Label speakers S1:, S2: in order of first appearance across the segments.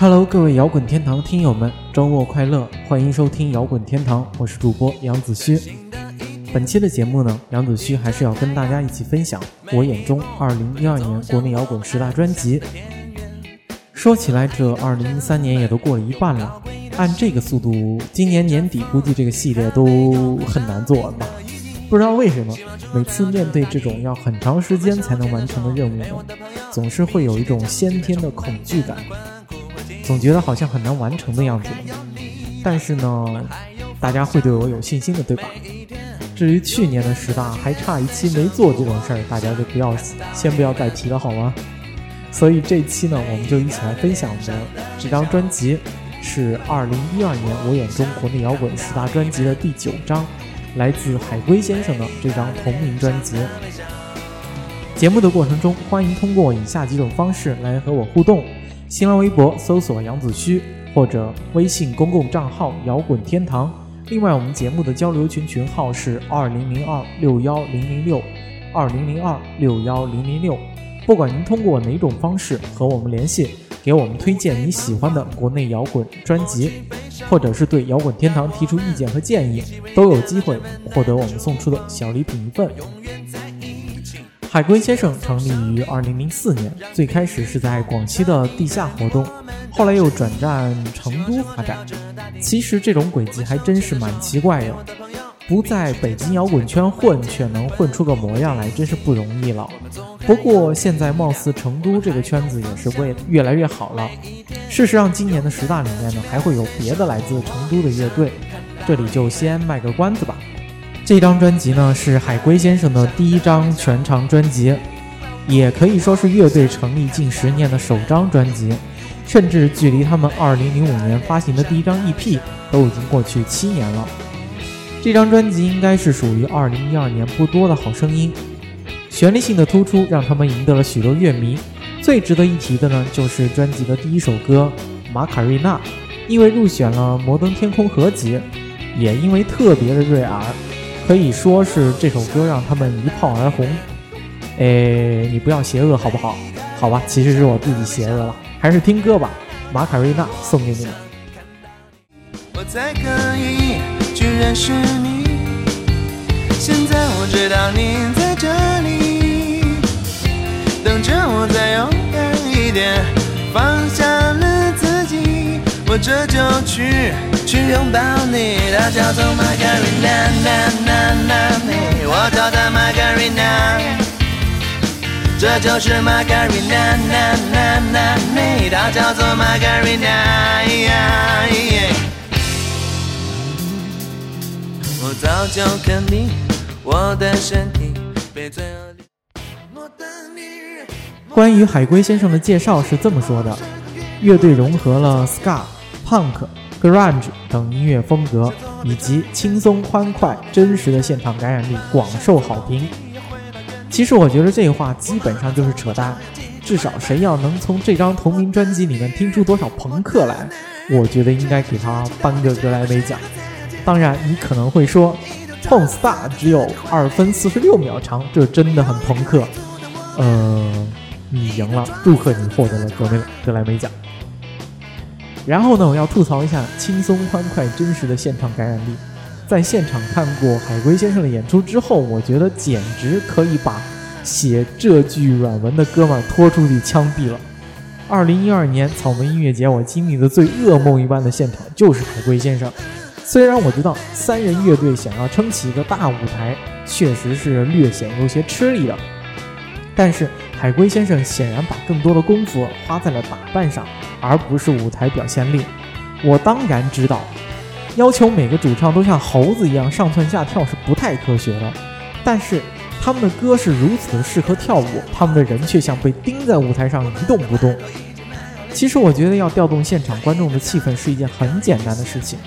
S1: Hello，各位摇滚天堂听友们，周末快乐！欢迎收听摇滚天堂，我是主播杨子虚。本期的节目呢，杨子虚还是要跟大家一起分享我眼中2012年国内摇滚十大专辑。说起来，这2013年也都过了一半了，按这个速度，今年年底估计这个系列都很难做完吧。不知道为什么，每次面对这种要很长时间才能完成的任务呢，总是会有一种先天的恐惧感，总觉得好像很难完成的样子。但是呢，大家会对我有信心的，对吧？至于去年的十大，还差一期没做这种事儿，大家就不要先不要再提了，好吗？所以这期呢，我们就一起来分享的这张专辑，是二零一二年我眼中国内摇滚十大专辑的第九张。来自海龟先生的这张同名专辑。节目的过程中，欢迎通过以下几种方式来和我互动：新浪微博搜索杨子虚，或者微信公共账号摇滚天堂。另外，我们节目的交流群群号是二零零二六幺零零六二零零二六幺零零六。不管您通过哪种方式和我们联系，给我们推荐你喜欢的国内摇滚专辑。或者是对摇滚天堂提出意见和建议，都有机会获得我们送出的小礼品一份。海龟先生成立于二零零四年，最开始是在广西的地下活动，后来又转战成都发展。其实这种轨迹还真是蛮奇怪的。不在北京摇滚圈混，却能混出个模样来，真是不容易了。不过现在貌似成都这个圈子也是为越来越好了。事实上，今年的十大里面呢，还会有别的来自成都的乐队，这里就先卖个关子吧。这张专辑呢，是海龟先生的第一张全长专辑，也可以说是乐队成立近十年的首张专辑，甚至距离他们2005年发行的第一张 EP 都已经过去七年了。这张专辑应该是属于2012年不多的好声音，旋律性的突出让他们赢得了许多乐迷。最值得一提的呢，就是专辑的第一首歌《马卡瑞娜》，因为入选了摩登天空合集，也因为特别的悦耳，可以说是这首歌让他们一炮而红。哎，你不要邪恶好不好？好吧，其实是我自己邪恶了，还是听歌吧，《马卡瑞娜》送给你们。我才可以去认识你。现在我知道你在这里，等着我再勇敢一点，放下了自己，我这就去去拥抱你。它叫做玛格丽娜，娜娜娜你，我叫它玛格丽娜，这就是玛格丽娜，娜娜娜你，它叫做玛格丽娜。我早就肯定我的身体被罪恶关于海龟先生的介绍是这么说的：乐队融合了 ska、punk、grunge 等音乐风格，以及轻松欢快、真实的现场感染力，广受好评。其实我觉得这话基本上就是扯淡，至少谁要能从这张同名专辑里面听出多少朋克来，我觉得应该给他颁个格莱美奖。当然，你可能会说，《Pon Star》只有二分四十六秒长，这真的很朋克。呃，你赢了，祝贺你获得了格莱格莱美奖。然后呢，我要吐槽一下轻松欢快、真实的现场感染力。在现场看过海龟先生的演出之后，我觉得简直可以把写这句软文的哥们拖出去枪毙了。二零一二年草莓音乐节，我经历的最噩梦一般的现场就是海龟先生。虽然我知道三人乐队想要撑起一个大舞台，确实是略显有些吃力的，但是海龟先生显然把更多的功夫花在了打扮上，而不是舞台表现力。我当然知道，要求每个主唱都像猴子一样上蹿下跳是不太科学的，但是他们的歌是如此的适合跳舞，他们的人却像被钉在舞台上一动不动。其实我觉得要调动现场观众的气氛是一件很简单的事情。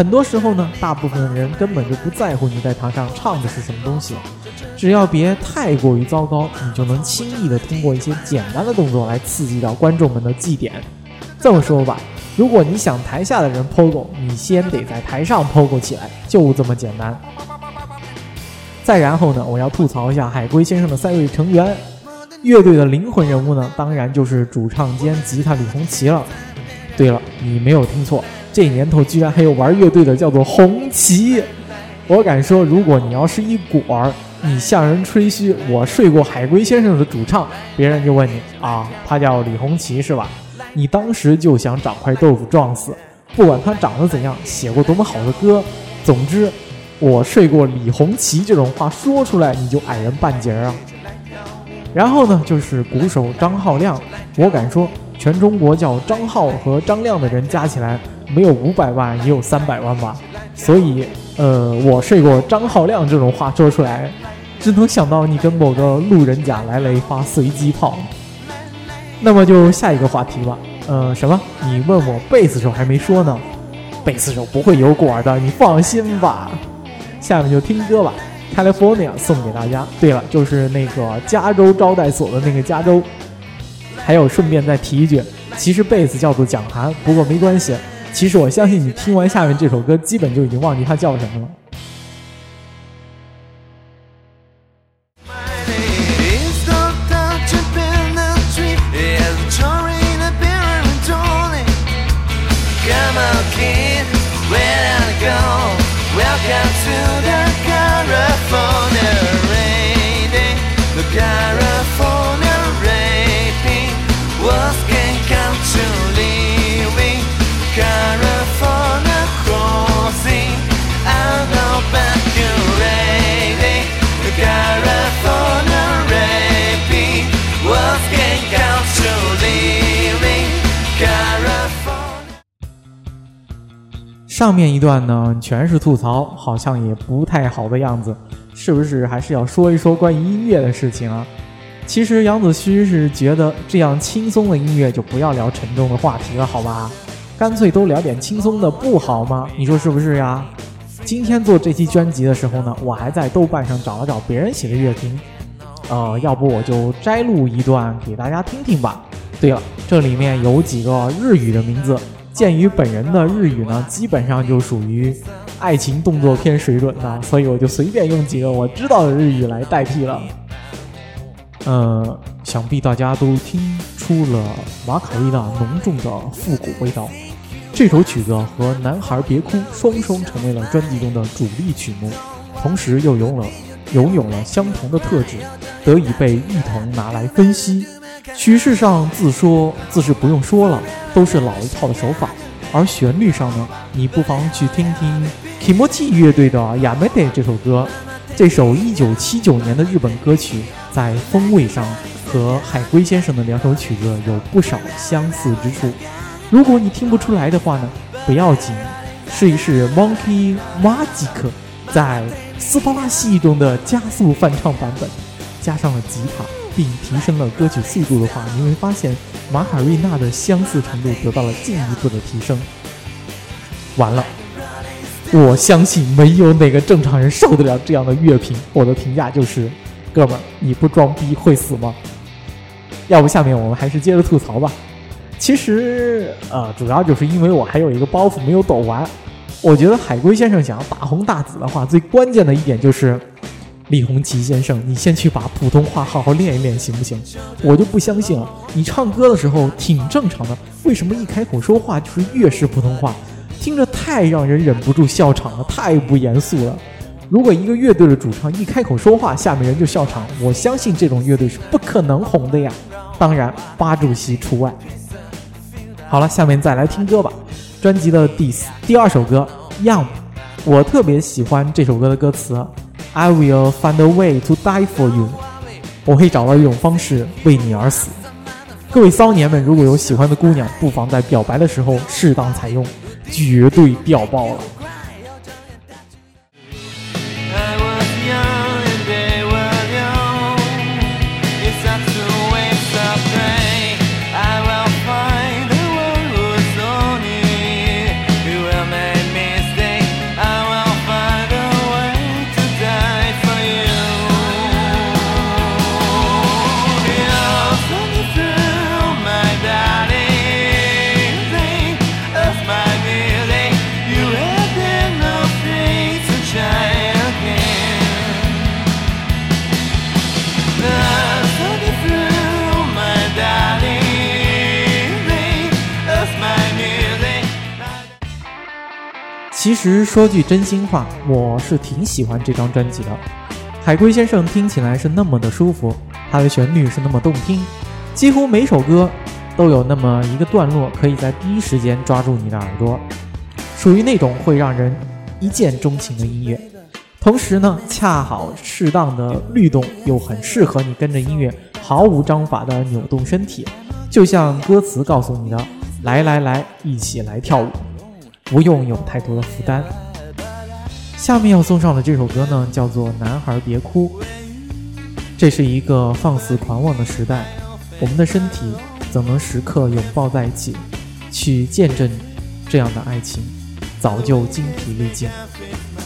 S1: 很多时候呢，大部分人根本就不在乎你在台上唱的是什么东西，只要别太过于糟糕，你就能轻易的通过一些简单的动作来刺激到观众们的祭点。这么说吧，如果你想台下的人 POGO，你先得在台上 POGO 起来，就这么简单。再然后呢，我要吐槽一下海龟先生的三位成员，乐队的灵魂人物呢，当然就是主唱兼吉他李红旗了。对了，你没有听错，这年头居然还有玩乐队的，叫做红旗。我敢说，如果你要是一果儿，你向人吹嘘我睡过海龟先生的主唱，别人就问你啊，他叫李红旗是吧？你当时就想找块豆腐撞死，不管他长得怎样，写过多么好的歌，总之，我睡过李红旗这种话说出来，你就矮人半截儿啊。然后呢，就是鼓手张浩亮，我敢说，全中国叫张浩和张亮的人加起来，没有五百万也有三百万吧。所以，呃，我睡过张浩亮这种话说出来，只能想到你跟某个路人甲来了一发随机炮。那么就下一个话题吧。呃，什么？你问我贝斯手还没说呢，贝斯手不会有果的，你放心吧。下面就听歌吧，《California》送给大家。对了，就是那个加州招待所的那个加州。还有，顺便再提一句，其实贝斯叫做蒋涵，不过没关系。其实我相信你听完下面这首歌，基本就已经忘记它叫什么了。上面一段呢，全是吐槽，好像也不太好的样子，是不是？还是要说一说关于音乐的事情啊？其实杨子虚是觉得这样轻松的音乐就不要聊沉重的话题了，好吧？干脆都聊点轻松的，不好吗？你说是不是呀？今天做这期专辑的时候呢，我还在豆瓣上找了找别人写的乐评，呃，要不我就摘录一段给大家听听吧。对了，这里面有几个日语的名字。鉴于本人的日语呢，基本上就属于爱情动作片水准的，所以我就随便用几个我知道的日语来代替了。呃，想必大家都听出了马卡瑞娜浓重的复古味道。这首曲子和《男孩别哭》双双成为了专辑中的主力曲目，同时又拥了拥有了相同的特质，得以被一同拿来分析。曲式上自说自是不用说了，都是老一套的手法。而旋律上呢，你不妨去听听 Kimochi 乐队的《Yamete》这首歌。这首1979年的日本歌曲，在风味上和海龟先生的两首曲子有不少相似之处。如果你听不出来的话呢，不要紧，试一试 Monkey Magic 在斯巴拉系中的加速翻唱版本，加上了吉他。并提升了歌曲速度的话，你会发现马卡瑞娜的相似程度得到了进一步的提升。完了，我相信没有哪个正常人受得了这样的乐评。我的评价就是：哥们儿，你不装逼会死吗？要不下面我们还是接着吐槽吧。其实，呃，主要就是因为我还有一个包袱没有抖完。我觉得海龟先生想要大红大紫的话，最关键的一点就是。李红旗先生，你先去把普通话好好练一练，行不行？我就不相信了，你唱歌的时候挺正常的，为什么一开口说话就是粤式普通话？听着太让人忍不住笑场了，太不严肃了。如果一个乐队的主唱一开口说话，下面人就笑场，我相信这种乐队是不可能红的呀。当然，八主席除外。好了，下面再来听歌吧。专辑的第第二首歌《Young》，我特别喜欢这首歌的歌词。I will find a way to die for you。我会找到一种方式为你而死。各位骚年们，如果有喜欢的姑娘，不妨在表白的时候适当采用，绝对掉爆了。其实说句真心话，我是挺喜欢这张专辑的。海龟先生听起来是那么的舒服，他的旋律是那么动听，几乎每首歌都有那么一个段落可以在第一时间抓住你的耳朵，属于那种会让人一见钟情的音乐。同时呢，恰好适当的律动又很适合你跟着音乐毫无章法的扭动身体，就像歌词告诉你的：“来来来，一起来跳舞。”不用有太多的负担。下面要送上的这首歌呢，叫做《男孩别哭》。这是一个放肆狂妄的时代，我们的身体怎能时刻拥抱在一起，去见证这样的爱情，早就精疲力尽。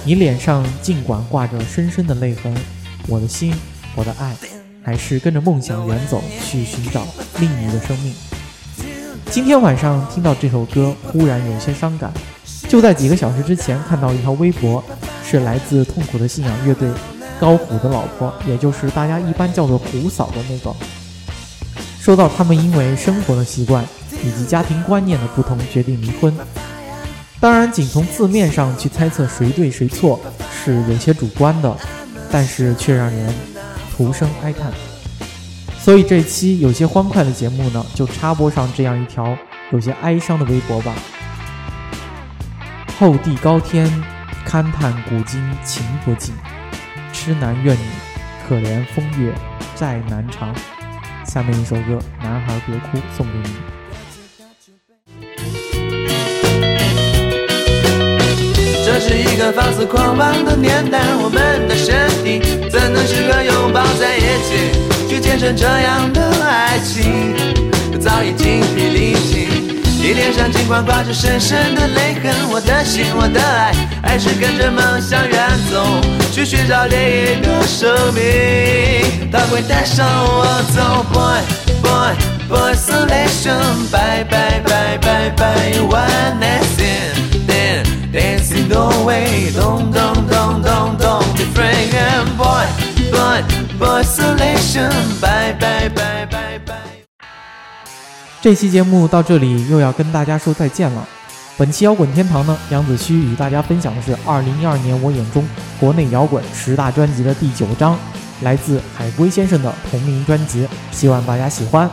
S1: 你脸上尽管挂着深深的泪痕，我的心，我的爱，还是跟着梦想远走，去寻找另一个生命。今天晚上听到这首歌，忽然有些伤感。就在几个小时之前，看到一条微博，是来自痛苦的信仰乐队高虎的老婆，也就是大家一般叫做虎嫂的那个，说到他们因为生活的习惯以及家庭观念的不同决定离婚。当然，仅从字面上去猜测谁对谁错是有些主观的，但是却让人徒生哀叹。所以这期有些欢快的节目呢，就插播上这样一条有些哀伤的微博吧。后地高天，勘探古今情不尽。痴男怨女，可怜风月债难偿。下面一首歌《男孩别哭》送给你。
S2: 这是一个放肆狂妄的年代，我们的身体怎能时刻拥抱在一起，去见证这样的爱情？早已精疲力尽。脸上尽管挂着深深的泪痕，我的心，我的爱，还是跟着梦想远走，去寻找另一个生命。它会带上我走，Boy Boy Boy Selection，Bye Bye Bye Bye Bye，One Night Stand，Dancing the way，Don't Don't Don't Don't Don't be afraid，Boy Boy Boy Selection，Bye Bye Bye Bye Bye。
S1: 这期节目到这里又要跟大家说再见了。本期摇滚天堂呢，杨子虚与大家分享的是二零一二年我眼中国内摇滚十大专辑的第九章，来自海龟先生的同名专辑，希望大家喜欢。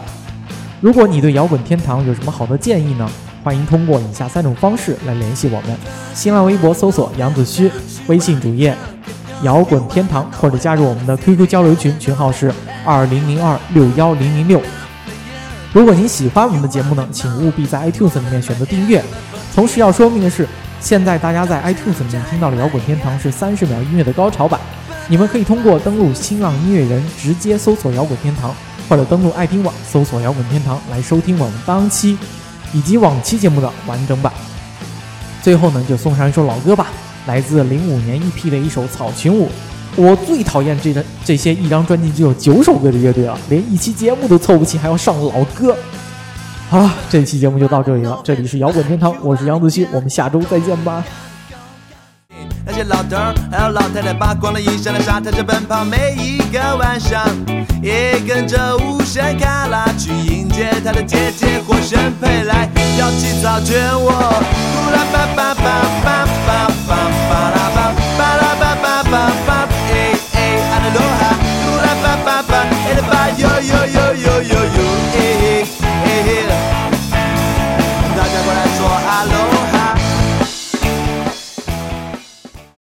S1: 如果你对摇滚天堂有什么好的建议呢？欢迎通过以下三种方式来联系我们：新浪微博搜索杨子虚，微信主页摇滚天堂，或者加入我们的 QQ 交流群，群号是二零零二六幺零零六。如果您喜欢我们的节目呢，请务必在 iTunes 里面选择订阅。同时要说明的是，现在大家在 iTunes 里面听到的摇滚天堂是三十秒音乐的高潮版。你们可以通过登录新浪音乐人直接搜索摇滚天堂，或者登录爱听网搜索摇滚天堂来收听我们当期以及往期节目的完整版。最后呢，就送上一首老歌吧，来自零五年 EP 的一首《草裙舞》。我最讨厌这个这些一张专辑只有九首歌的乐队了，连一期节目都凑不齐，还要上老歌。好了，这期节目就到这里了。这里是摇滚天堂，我是杨子旭，我们下周再见吧。
S2: 那些老头儿还有老太太扒光了衣裳在沙滩上奔跑，每一个晚上也跟着无声卡拉去迎接他的姐姐火神配来跳起草卷舞。